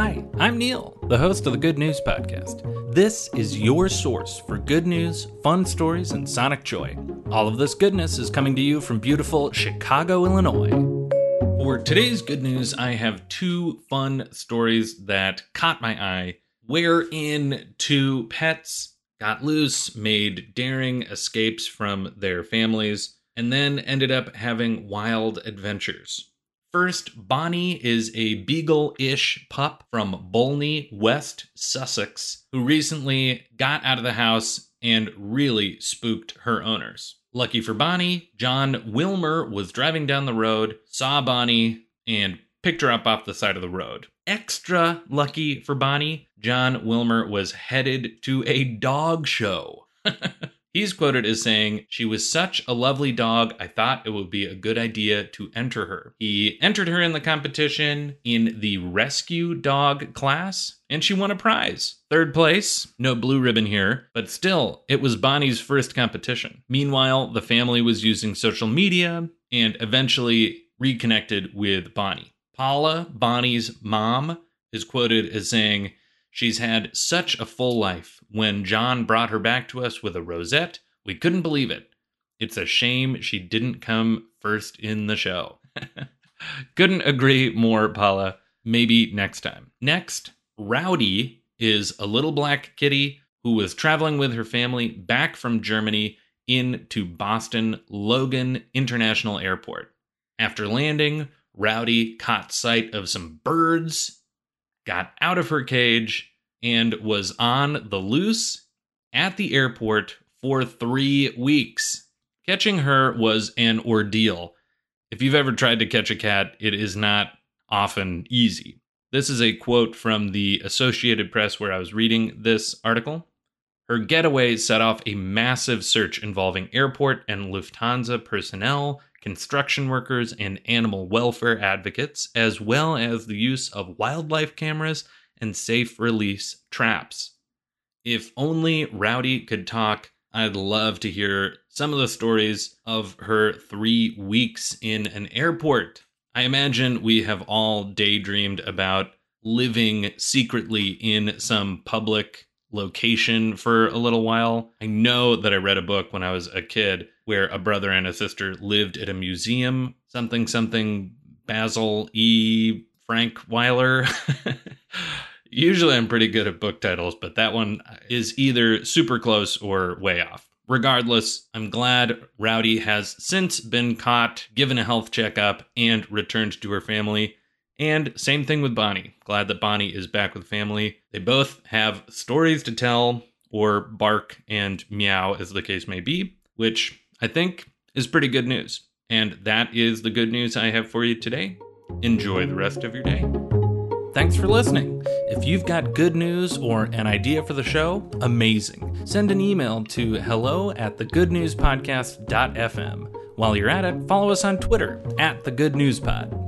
Hi, I'm Neil, the host of the Good News Podcast. This is your source for good news, fun stories, and sonic joy. All of this goodness is coming to you from beautiful Chicago, Illinois. For today's good news, I have two fun stories that caught my eye, wherein two pets got loose, made daring escapes from their families, and then ended up having wild adventures. First, Bonnie is a beagle ish pup from Bolney, West Sussex, who recently got out of the house and really spooked her owners. Lucky for Bonnie, John Wilmer was driving down the road, saw Bonnie, and picked her up off the side of the road. Extra lucky for Bonnie, John Wilmer was headed to a dog show. He's quoted as saying, She was such a lovely dog, I thought it would be a good idea to enter her. He entered her in the competition in the rescue dog class, and she won a prize. Third place, no blue ribbon here, but still, it was Bonnie's first competition. Meanwhile, the family was using social media and eventually reconnected with Bonnie. Paula, Bonnie's mom, is quoted as saying, She's had such a full life. When John brought her back to us with a rosette, we couldn't believe it. It's a shame she didn't come first in the show. couldn't agree more, Paula. Maybe next time. Next, Rowdy is a little black kitty who was traveling with her family back from Germany into Boston Logan International Airport. After landing, Rowdy caught sight of some birds got out of her cage and was on the loose at the airport for three weeks. Catching her was an ordeal. If you've ever tried to catch a cat, it is not often easy. This is a quote from the Associated Press where I was reading this article. Her getaway set off a massive search involving airport and Lufthansa personnel construction workers, and animal welfare advocates, as well as the use of wildlife cameras and safe release traps. If only Rowdy could talk, I'd love to hear some of the stories of her three weeks in an airport. I imagine we have all daydreamed about living secretly in some public location for a little while. I know that I read a book when I was a kid where a brother and a sister lived at a museum, something, something, Basil E. Frankweiler. Usually I'm pretty good at book titles, but that one is either super close or way off. Regardless, I'm glad Rowdy has since been caught, given a health checkup, and returned to her family. And same thing with Bonnie. Glad that Bonnie is back with family. They both have stories to tell, or bark and meow, as the case may be, which I think is pretty good news. And that is the good news I have for you today. Enjoy the rest of your day. Thanks for listening. If you've got good news or an idea for the show, amazing. Send an email to hello at thegoodnewspodcast.fm. While you're at it, follow us on Twitter at the Good News Pod.